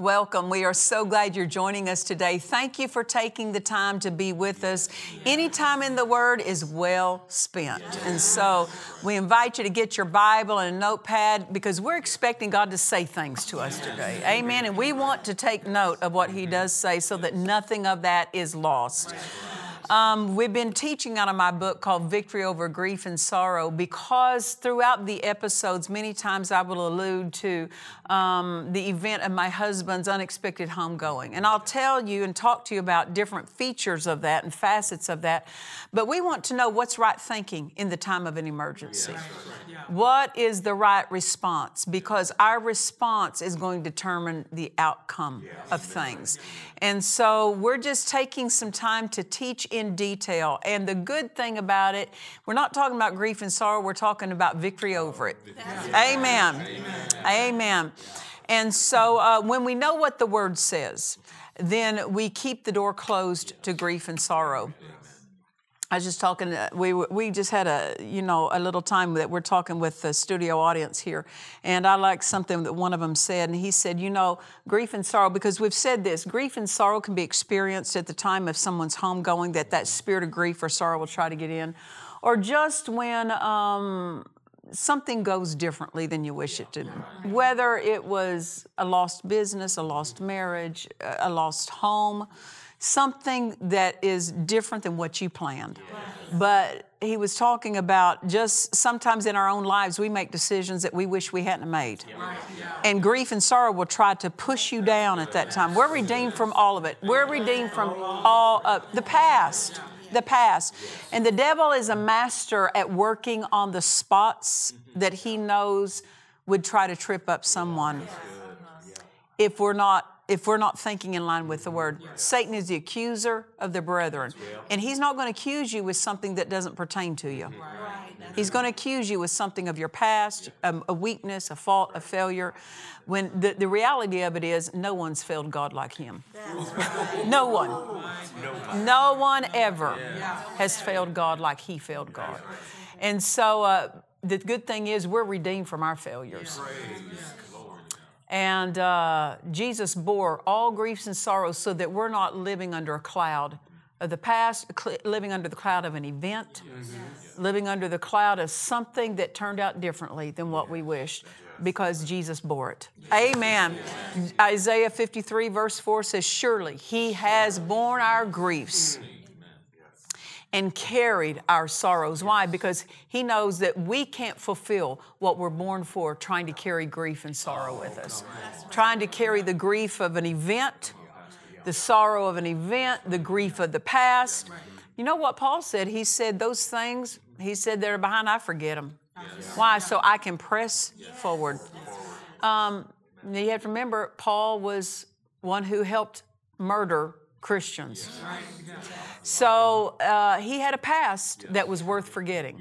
Welcome. We are so glad you're joining us today. Thank you for taking the time to be with us. Any time in the Word is well spent. And so we invite you to get your Bible and a notepad because we're expecting God to say things to us today. Amen. And we want to take note of what He does say so that nothing of that is lost. Um, we've been teaching out of my book called Victory Over Grief and Sorrow because throughout the episodes, many times I will allude to um, the event of my husband's unexpected homegoing. And I'll tell you and talk to you about different features of that and facets of that. But we want to know what's right thinking in the time of an emergency. What is the right response? Because our response is going to determine the outcome of things. And so we're just taking some time to teach in detail. And the good thing about it, we're not talking about grief and sorrow, we're talking about victory over it. Amen. Amen. And so uh, when we know what the word says, then we keep the door closed to grief and sorrow. I was just talking. uh, We we just had a you know a little time that we're talking with the studio audience here, and I like something that one of them said, and he said, you know, grief and sorrow because we've said this, grief and sorrow can be experienced at the time of someone's homegoing, that that spirit of grief or sorrow will try to get in, or just when. Um, Something goes differently than you wish it to. Whether it was a lost business, a lost marriage, a a lost home, something that is different than what you planned. But he was talking about just sometimes in our own lives, we make decisions that we wish we hadn't made. And grief and sorrow will try to push you down at that time. We're redeemed from all of it. We're redeemed from all of the past. The past. And the devil is a master at working on the spots mm-hmm. that he knows would try to trip up someone if we're not if we're not thinking in line with the word. Satan is the accuser of the brethren. And he's not going to accuse you with something that doesn't pertain to you. He's going to accuse you with something of your past, um, a weakness, a fault, a failure. When the, the reality of it is, no one's failed God like him. no one. No one ever has failed God like he failed God. And so uh, the good thing is, we're redeemed from our failures. And uh, Jesus bore all griefs and sorrows so that we're not living under a cloud of the past, cl- living under the cloud of an event, living under the cloud of something that turned out differently than what we wished because Jesus bore it. Amen. Isaiah 53, verse 4 says, Surely he has borne our griefs and carried our sorrows. Why? Because He knows that we can't fulfill what we're born for, trying to carry grief and sorrow with us. Trying to carry the grief of an event, the sorrow of an event, the grief of the past. You know what Paul said? He said, Those things, he said, they're behind, I forget them. Why? So I can press forward. Um, you have to remember, Paul was one who helped murder Christians. So uh, he had a past that was worth forgetting.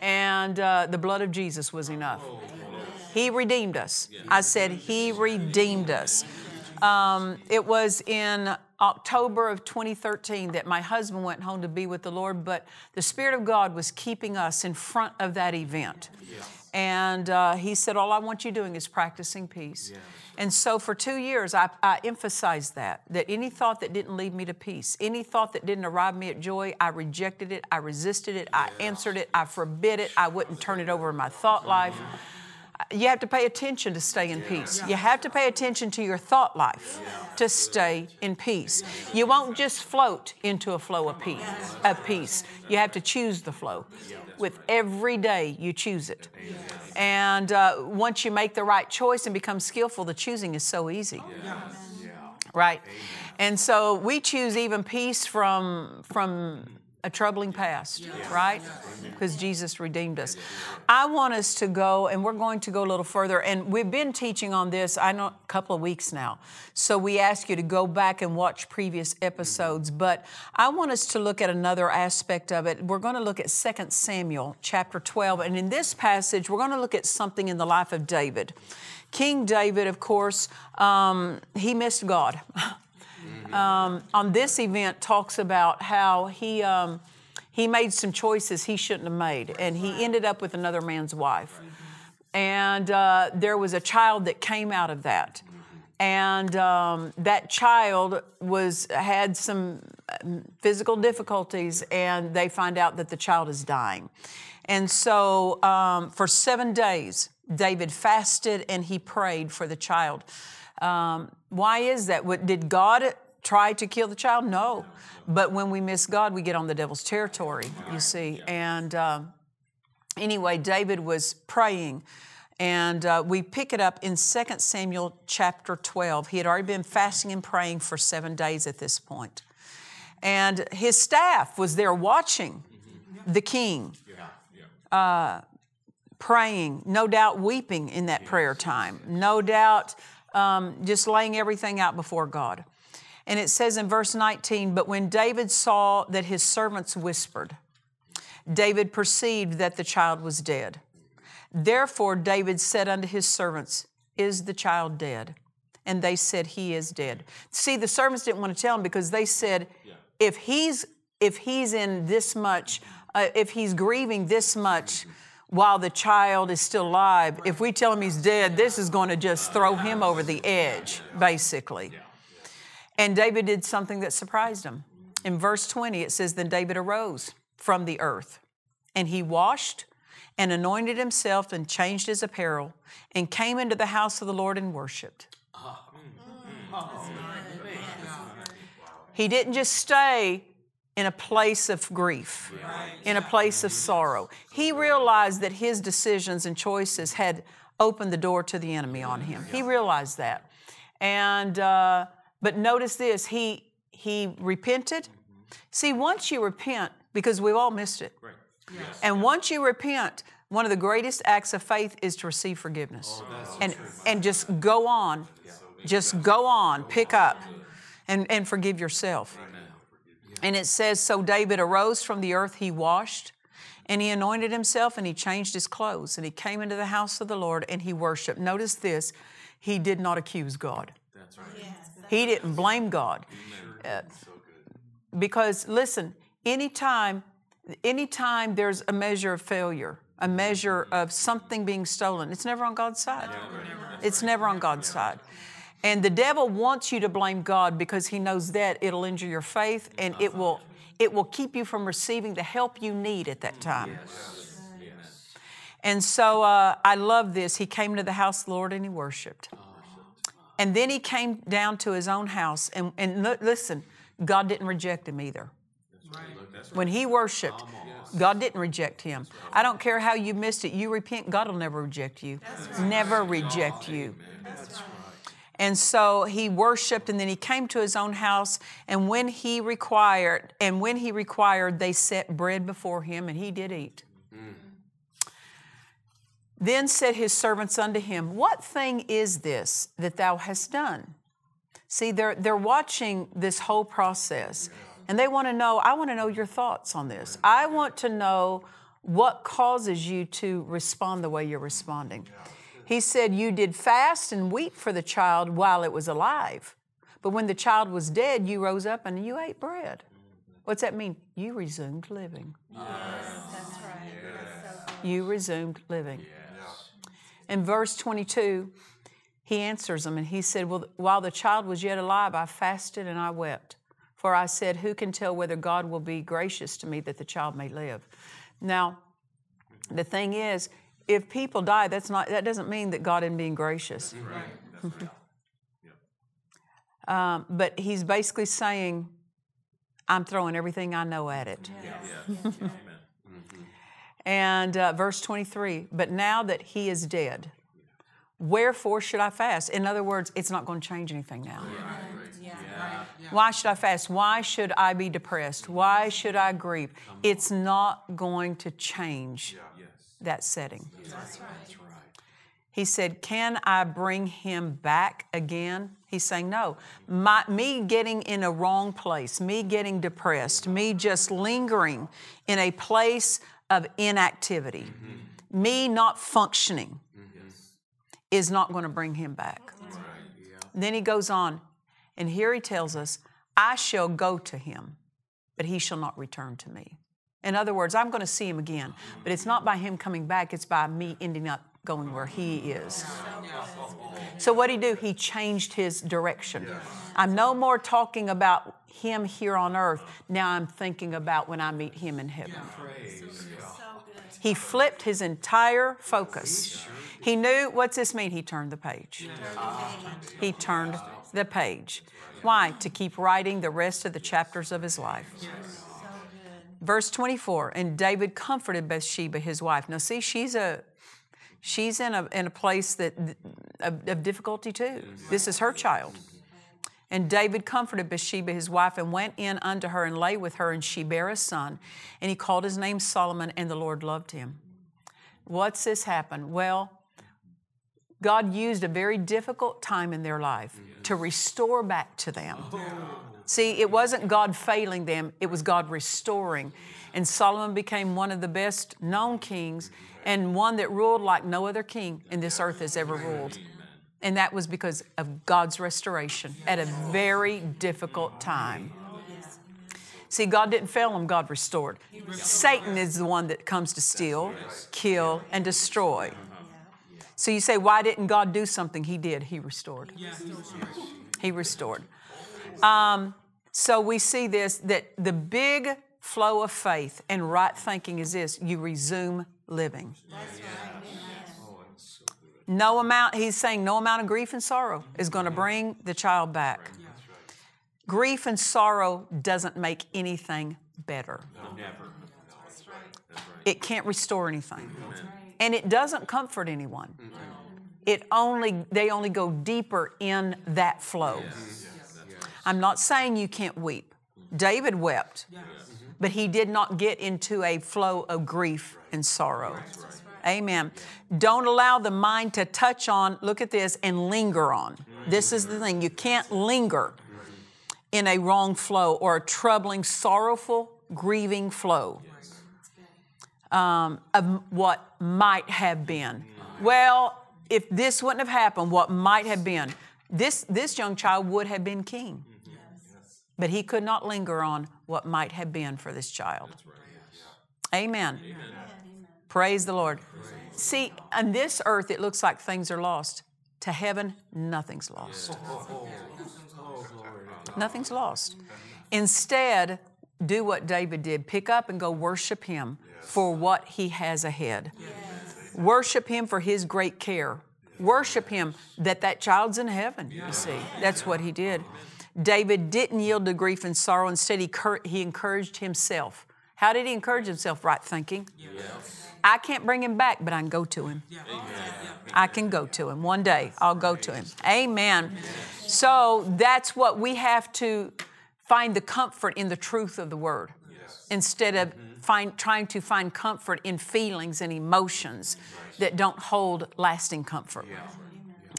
And uh, the blood of Jesus was enough. He redeemed us. I said, He redeemed us. Um, it was in October of 2013 that my husband went home to be with the Lord, but the Spirit of God was keeping us in front of that event. And uh, he said, All I want you doing is practicing peace. And so for two years, I, I emphasized that, that any thought that didn't lead me to peace, any thought that didn't arrive me at joy, I rejected it, I resisted it, I answered it, I forbid it, I wouldn't turn it over in my thought life. You have to pay attention to stay in peace. You have to pay attention to your thought life to stay in peace. You won't just float into a flow of peace. Of peace. You have to choose the flow. With every day, you choose it. And uh, once you make the right choice and become skillful, the choosing is so easy. Right? And so we choose even peace from from a troubling past, right? Because Jesus redeemed us. I want us to go, and we're going to go a little further. And we've been teaching on this, I know, a couple of weeks now. So we ask you to go back and watch previous episodes. But I want us to look at another aspect of it. We're going to look at 2 Samuel chapter 12. And in this passage, we're going to look at something in the life of David. King David, of course, um, he missed God. um, on this event talks about how he um, he made some choices he shouldn't have made, and he ended up with another man's wife. And uh, there was a child that came out of that, and um, that child was had some um, physical difficulties, and they find out that the child is dying. And so, um, for seven days, David fasted and he prayed for the child. Um, why is that? What, did God try to kill the child? No. But when we miss God, we get on the devil's territory, you see. And uh, anyway, David was praying. And uh, we pick it up in 2 Samuel chapter 12. He had already been fasting and praying for seven days at this point. And his staff was there watching the king, uh, praying, no doubt weeping in that prayer time, no doubt um, just laying everything out before God. And it says in verse 19, But when David saw that his servants whispered, David perceived that the child was dead. Therefore, David said unto his servants, Is the child dead? And they said, He is dead. See, the servants didn't want to tell him because they said, If he's if he's in this much, uh, if he's grieving this much while the child is still alive, if we tell him he's dead, this is going to just throw him over the edge, basically. And David did something that surprised him. In verse 20, it says, Then David arose from the earth, and he washed and anointed himself and changed his apparel, and came into the house of the Lord and worshiped. He didn't just stay in a place of grief, in a place of sorrow. He realized that his decisions and choices had opened the door to the enemy on him. He realized that. And, uh, but notice this, he, he repented. See, once you repent, because we've all missed it, and once you repent, one of the greatest acts of faith is to receive forgiveness. And, and just go on, just go on, pick up, and, and forgive yourself. And it says, So David arose from the earth, he washed, and he anointed himself, and he changed his clothes, and he came into the house of the Lord, and he worshiped. Notice this, he did not accuse God. That's right. He didn't blame God. Uh, because listen, anytime, anytime there's a measure of failure, a measure of something being stolen, it's never on God's side. It's never on God's side. And the devil wants you to blame God because he knows that it'll injure your faith and it will it will keep you from receiving the help you need at that time. And so uh, I love this. He came to the house of the Lord and he worshiped. And then he came down to his own house. And, and listen, God didn't reject him either. When he worshiped, God didn't reject him. I don't care how you missed it. You repent, God will never reject you. Never reject you. And so he worshiped and then he came to his own house and when he required and when he required they set bread before him and he did eat. Then said his servants unto him, What thing is this that thou hast done? See, they're, they're watching this whole process and they want to know, I want to know your thoughts on this. I want to know what causes you to respond the way you're responding. He said, You did fast and weep for the child while it was alive. But when the child was dead, you rose up and you ate bread. What's that mean? You resumed living. Yes. That's right. Yes. You resumed living. Yes. In verse 22, he answers them and he said, Well, while the child was yet alive, I fasted and I wept. For I said, Who can tell whether God will be gracious to me that the child may live? Now, the thing is, if people die, that's not that doesn't mean that God isn't being gracious. Um, but he's basically saying, I'm throwing everything I know at it. And uh, verse 23 But now that he is dead, wherefore should I fast? In other words, it's not going to change anything now. Why should I fast? Why should I be depressed? Why should I grieve? It's not going to change that setting. He said, Can I bring him back again? He's saying, No. My, me getting in a wrong place, me getting depressed, me just lingering in a place of inactivity, mm-hmm. me not functioning mm-hmm. is not going to bring him back. Right. Yeah. Then he goes on, and here he tells us, I shall go to him, but he shall not return to me. In other words, I'm going to see him again, but it's not by him coming back, it's by me ending up going where he is. So, what did he do? He changed his direction. I'm no more talking about him here on earth. Now I'm thinking about when I meet him in heaven. He flipped his entire focus. He knew, what's this mean? He turned the page. He turned the page. Why? To keep writing the rest of the chapters of his life. Verse 24, and David comforted Bathsheba, his wife. Now, see, she's a she's in a, in a place that of, of difficulty too. This is her child. And David comforted Bathsheba, his wife, and went in unto her and lay with her, and she bare a son. And he called his name Solomon, and the Lord loved him. What's this happen? Well, God used a very difficult time in their life to restore back to them. Oh, See, it wasn't God failing them, it was God restoring. And Solomon became one of the best known kings and one that ruled like no other king in this earth has ever ruled. And that was because of God's restoration at a very difficult time. See, God didn't fail him, God restored. Satan is the one that comes to steal, kill, and destroy. So you say, why didn't God do something? He did. He restored. He restored. Um, so we see this that the big flow of faith and right thinking is this you resume living. No amount, he's saying, no amount of grief and sorrow is going to bring the child back. Grief and sorrow doesn't make anything better. It can't restore anything. And it doesn't comfort anyone. It only they only go deeper in that flow. I'm not saying you can't weep. David wept but he did not get into a flow of grief and sorrow. Amen. Don't allow the mind to touch on, look at this, and linger on. This is the thing. You can't linger in a wrong flow or a troubling, sorrowful, grieving flow um, of what might have been. Well, if this wouldn't have happened, what might have been? This, this young child would have been king. But he could not linger on what might have been for this child. Amen. Amen. Praise the Lord. Praise. See, on this earth, it looks like things are lost. To heaven, nothing's lost. Nothing's lost. Instead, do what David did pick up and go worship him for what he has ahead. Worship him for his great care. Worship him that that child's in heaven, you see. That's what he did. David didn't yield to grief and sorrow. Instead, he, cur- he encouraged himself. How did he encourage himself? Right thinking. Yes. I can't bring him back, but I can go to him. I can go to him. One day, I'll go to him. Amen. So that's what we have to find the comfort in the truth of the word instead of mm-hmm. find, trying to find comfort in feelings and emotions that don't hold lasting comfort.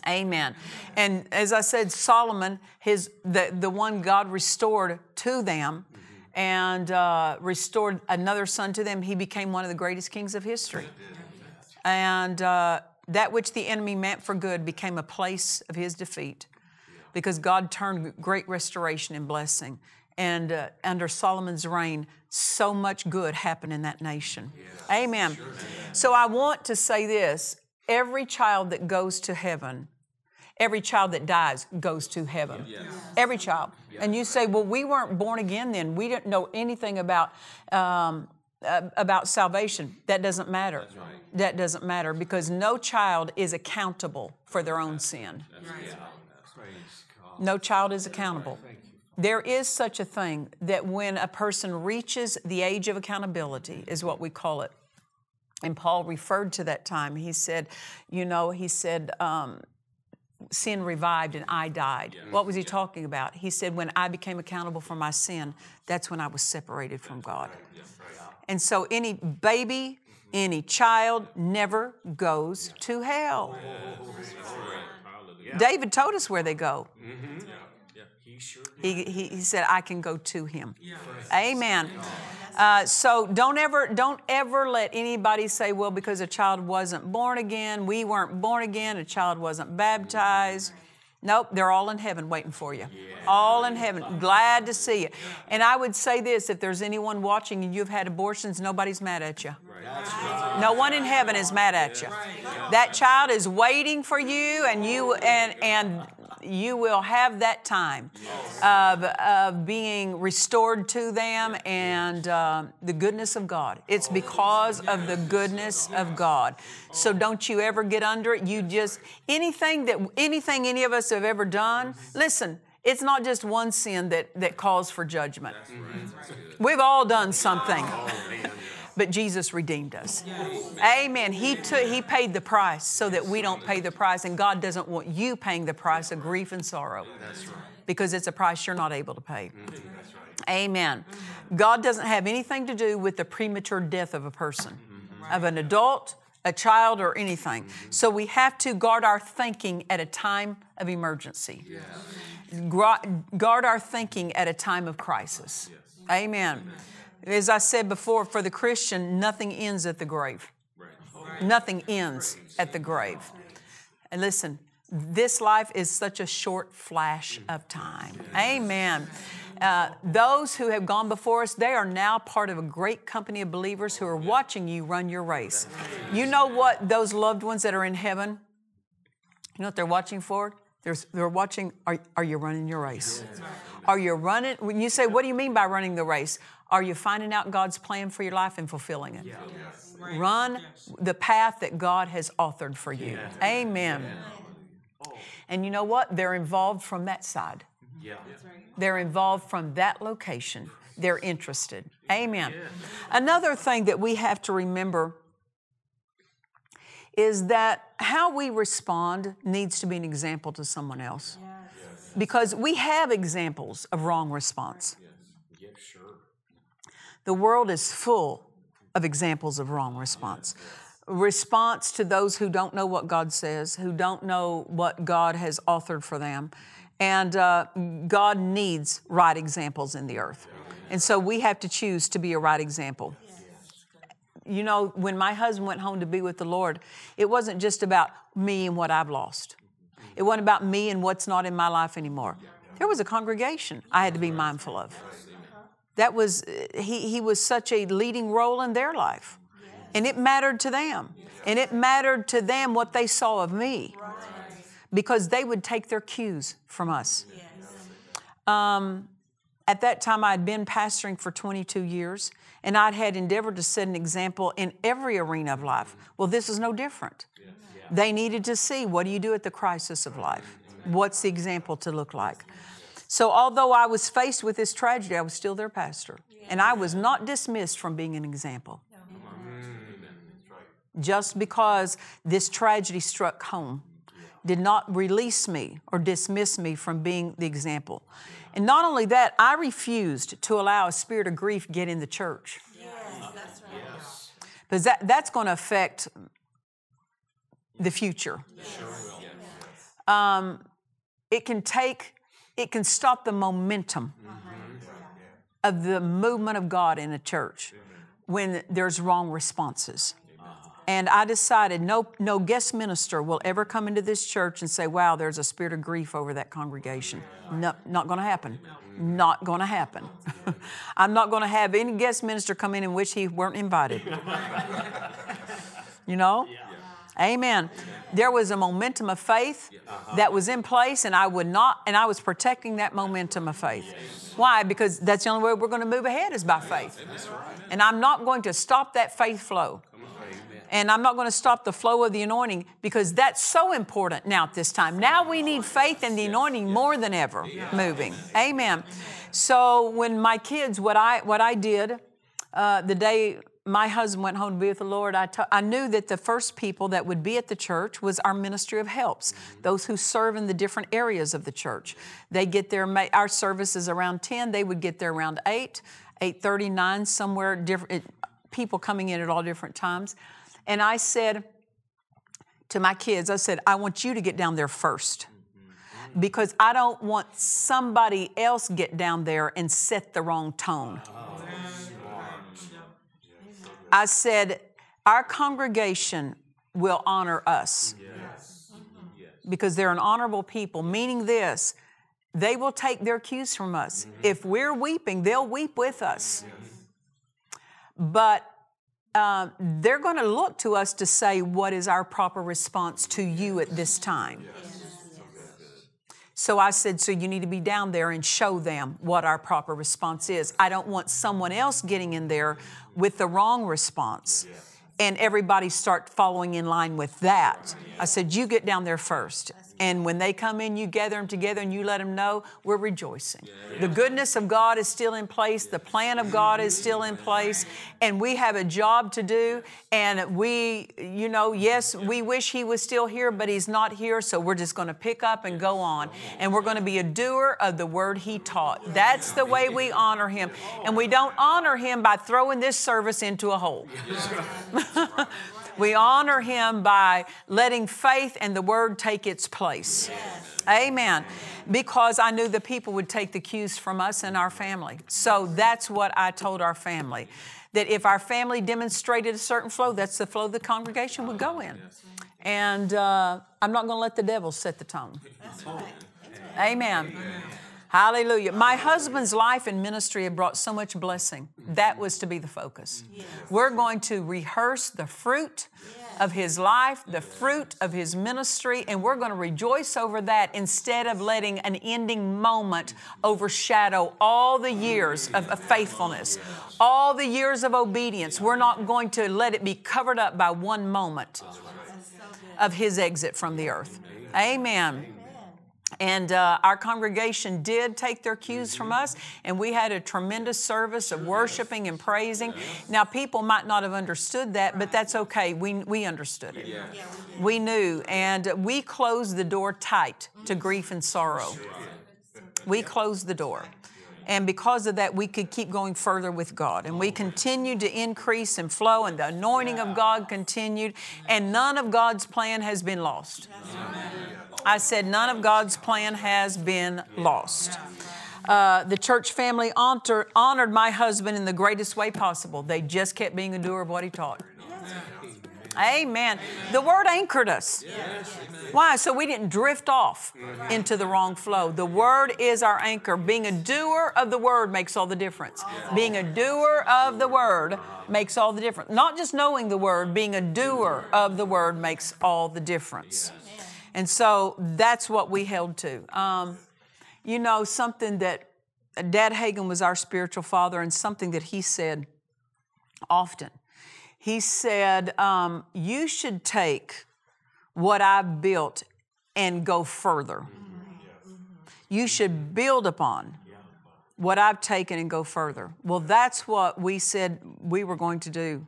Amen. And as I said, Solomon, his the, the one God restored to them and uh, restored another son to them, he became one of the greatest kings of history. And uh, that which the enemy meant for good became a place of his defeat because God turned great restoration and blessing. And uh, under Solomon's reign, so much good happened in that nation. Amen. So I want to say this every child that goes to heaven Every child that dies goes to heaven. Yes. Every child. And you say, well, we weren't born again then. We didn't know anything about um, uh, about salvation. That doesn't matter. That doesn't matter because no child is accountable for their own sin. No child is accountable. There is such a thing that when a person reaches the age of accountability, is what we call it. And Paul referred to that time. He said, you know, he said, um, sin revived and I died. What was he talking about? He said, when I became accountable for my sin, that's when I was separated from God. And so any baby, any child never goes to hell. David told us where they go. He, he, he said, I can go to him. Amen. Uh, so don't ever don't ever let anybody say, well, because a child wasn't born again, we weren't born again, a child wasn't baptized. Nope, they're all in heaven waiting for you. All in heaven. Glad to see you. And I would say this if there's anyone watching and you've had abortions, nobody's mad at you. No one in heaven is mad at you. That child is waiting for you and you and and you will have that time of, of being restored to them and uh, the goodness of God. It's because of the goodness of God. So don't you ever get under it. You just anything that anything any of us have ever done. Listen, it's not just one sin that that calls for judgment. We've all done something but Jesus redeemed us. Amen. He took he paid the price so that we don't pay the price and God doesn't want you paying the price of grief and sorrow. That's right. Because it's a price you're not able to pay. Mm-hmm. That's right. Amen. God doesn't have anything to do with the premature death of a person, mm-hmm. of an adult, a child, or anything. Mm-hmm. So we have to guard our thinking at a time of emergency. Guard our thinking at a time of crisis. Yes. Amen. As I said before, for the Christian, nothing ends at the grave. Right. Nothing ends at the grave. And listen, this life is such a short flash of time. Amen. Uh, those who have gone before us, they are now part of a great company of believers who are watching you run your race. You know what those loved ones that are in heaven, you know what they're watching for? They're, they're watching, are, are you running your race? Are you running? When you say, what do you mean by running the race? Are you finding out God's plan for your life and fulfilling it? Yeah. Yes. Run the path that God has authored for you. Amen. Oh. And you know what? They're involved from that side. Yeah. They're involved from that location. They're interested. Amen. Another thing that we have to remember is that how we respond needs to be an example to someone else. Because we have examples of wrong response. The world is full of examples of wrong response. Response to those who don't know what God says, who don't know what God has authored for them. And uh, God needs right examples in the earth. And so we have to choose to be a right example. You know, when my husband went home to be with the Lord, it wasn't just about me and what I've lost. It wasn't about me and what's not in my life anymore. There was a congregation I had to be mindful of. That was, he, he was such a leading role in their life. And it mattered to them. And it mattered to them what they saw of me because they would take their cues from us. Um, at that time, I had been pastoring for 22 years, and I'd had endeavored to set an example in every arena of life. Well, this is no different. They needed to see what do you do at the crisis of life? What's the example to look like? So, although I was faced with this tragedy, I was still their pastor. And I was not dismissed from being an example. Just because this tragedy struck home did not release me or dismiss me from being the example. And not only that, I refused to allow a spirit of grief get in the church. Yes, that's right. Because that, that's going to affect the future. Um, it can take it can stop the momentum of the movement of God in a church when there's wrong responses. And I decided no, no guest minister will ever come into this church and say, wow, there's a spirit of grief over that congregation. No, not going to happen. Not going to happen. I'm not going to have any guest minister come in in which he weren't invited. you know? Amen. There was a momentum of faith that was in place, and I would not, and I was protecting that momentum of faith. Why? Because that's the only way we're going to move ahead is by faith. And I'm not going to stop that faith flow. And I'm not going to stop the flow of the anointing because that's so important now at this time. Now we need faith and the anointing more than ever moving. Amen. So when my kids, what I what I did uh, the day my husband went home to be with the Lord, I, t- I knew that the first people that would be at the church was our ministry of helps, mm-hmm. those who serve in the different areas of the church. They get there, our services around 10, they would get there around 8, 8.39, somewhere, different, people coming in at all different times. And I said to my kids, I said, I want you to get down there first mm-hmm. because I don't want somebody else get down there and set the wrong tone. Oh, I said, Our congregation will honor us because they're an honorable people, meaning this they will take their cues from us. If we're weeping, they'll weep with us. But uh, they're going to look to us to say, What is our proper response to you at this time? So I said, So you need to be down there and show them what our proper response is. I don't want someone else getting in there with the wrong response and everybody start following in line with that. I said, You get down there first. And when they come in, you gather them together and you let them know we're rejoicing. The goodness of God is still in place, the plan of God is still in place, and we have a job to do. And we, you know, yes, we wish He was still here, but He's not here, so we're just going to pick up and go on. And we're going to be a doer of the word He taught. That's the way we honor Him. And we don't honor Him by throwing this service into a hole. We honor him by letting faith and the word take its place. Yes. Amen. Because I knew the people would take the cues from us and our family. So that's what I told our family. That if our family demonstrated a certain flow, that's the flow the congregation would go in. And uh, I'm not going to let the devil set the tone. Amen. Amen. Hallelujah. My husband's life and ministry have brought so much blessing. That was to be the focus. Yes. We're going to rehearse the fruit yes. of his life, the fruit of his ministry, and we're going to rejoice over that instead of letting an ending moment overshadow all the years of, of faithfulness, all the years of obedience. We're not going to let it be covered up by one moment of his exit from the earth. Amen. And uh, our congregation did take their cues from us, and we had a tremendous service of worshiping and praising. Now, people might not have understood that, but that's okay. We, we understood it. We knew, and we closed the door tight to grief and sorrow. We closed the door. And because of that, we could keep going further with God. And we continued to increase and flow, and the anointing of God continued, and none of God's plan has been lost. I said, none of God's plan has been lost. Uh, the church family honor, honored my husband in the greatest way possible. They just kept being a doer of what he taught. Amen. The word anchored us. Why? So we didn't drift off into the wrong flow. The word is our anchor. Being a doer of the word makes all the difference. Being a doer of the word makes all the difference. Not just knowing the word, being a doer of the word makes all the difference. And so that's what we held to. Um, you know, something that Dad Hagin was our spiritual father, and something that he said often he said, um, You should take what I've built and go further. You should build upon what I've taken and go further. Well, that's what we said we were going to do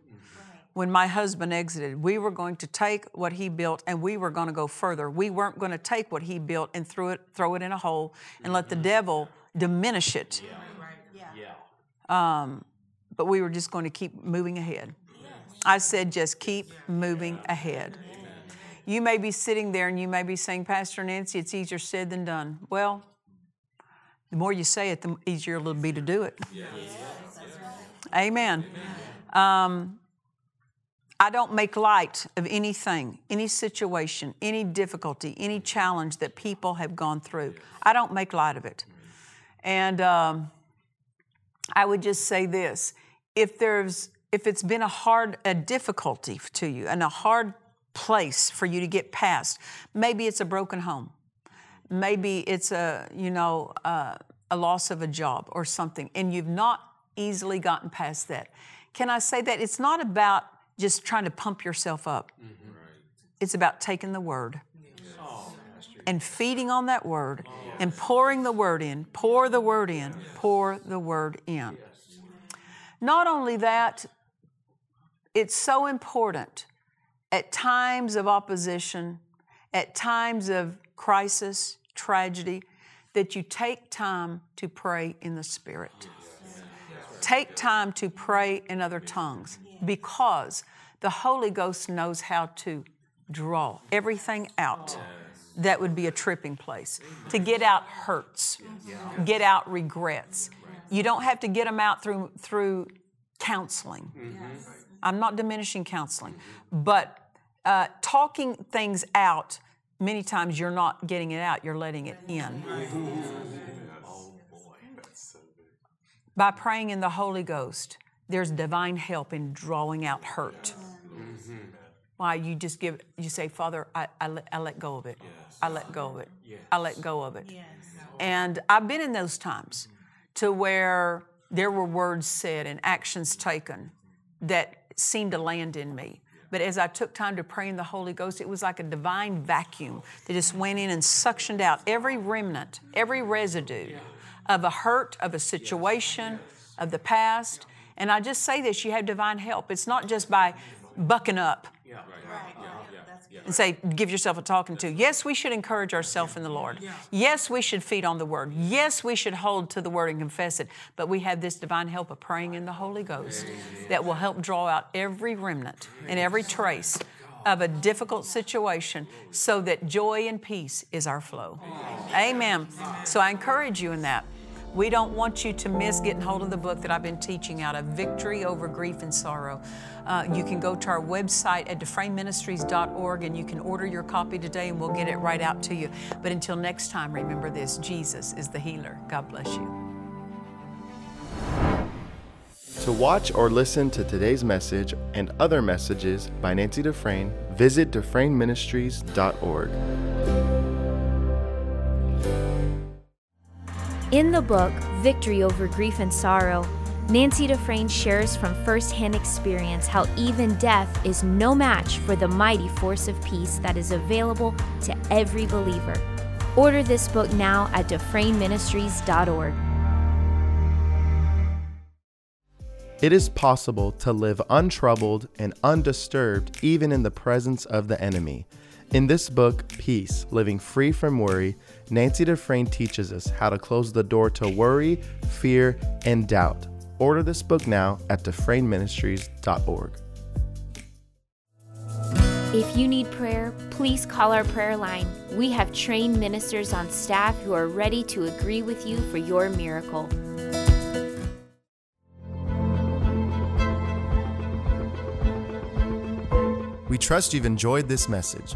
when my husband exited. We were going to take what he built and we were going to go further. We weren't going to take what he built and throw it, throw it in a hole and let the devil diminish it. Um, but we were just going to keep moving ahead. I said, just keep moving ahead. You may be sitting there and you may be saying, Pastor Nancy, it's easier said than done. Well, the more you say it, the easier it'll be to do it. Amen. Um, I don't make light of anything, any situation, any difficulty, any challenge that people have gone through. I don't make light of it. And um, I would just say this if there's if it's been a hard, a difficulty to you and a hard place for you to get past. Maybe it's a broken home. Maybe it's a, you know, uh, a loss of a job or something, and you've not easily gotten past that. Can I say that it's not about just trying to pump yourself up? Mm-hmm. It's about taking the word and feeding on that word and pouring the word in, pour the word in, pour the word in. Not only that, it's so important at times of opposition, at times of crisis, tragedy, that you take time to pray in the Spirit. Take time to pray in other tongues because the Holy Ghost knows how to draw everything out that would be a tripping place. To get out hurts, get out regrets. You don't have to get them out through, through counseling. I'm not diminishing counseling, but uh, talking things out, many times you're not getting it out, you're letting it in. By praying in the Holy Ghost, there's divine help in drawing out hurt. Why you just give, you say, Father, I, I, let, I let go of it. I let go of it. I let go of it. And I've been in those times to where there were words said and actions taken that seemed to land in me. But as I took time to pray in the Holy Ghost, it was like a divine vacuum that just went in and suctioned out every remnant, every residue of a hurt, of a situation, of the past. And I just say this you have divine help. It's not just by bucking up and say, give yourself a talking to. Yes, we should encourage ourselves in the Lord. Yes, we should feed on the Word. Yes, we should hold to the Word and confess it. But we have this divine help of praying in the Holy Ghost that will help draw out every remnant and every trace of a difficult situation so that joy and peace is our flow. Amen. So I encourage you in that. We don't want you to miss getting hold of the book that I've been teaching out of Victory Over Grief and Sorrow. Uh, you can go to our website at dufresneministries.org and you can order your copy today and we'll get it right out to you. But until next time, remember this Jesus is the healer. God bless you. To watch or listen to today's message and other messages by Nancy Dufresne, visit DufresneMinistries.org. In the book, Victory Over Grief and Sorrow, Nancy Dufresne shares from firsthand experience how even death is no match for the mighty force of peace that is available to every believer. Order this book now at DufresneMinistries.org. It is possible to live untroubled and undisturbed even in the presence of the enemy. In this book, Peace Living Free from Worry, Nancy Dufresne teaches us how to close the door to worry, fear, and doubt. Order this book now at DufresneMinistries.org. If you need prayer, please call our prayer line. We have trained ministers on staff who are ready to agree with you for your miracle. We trust you've enjoyed this message.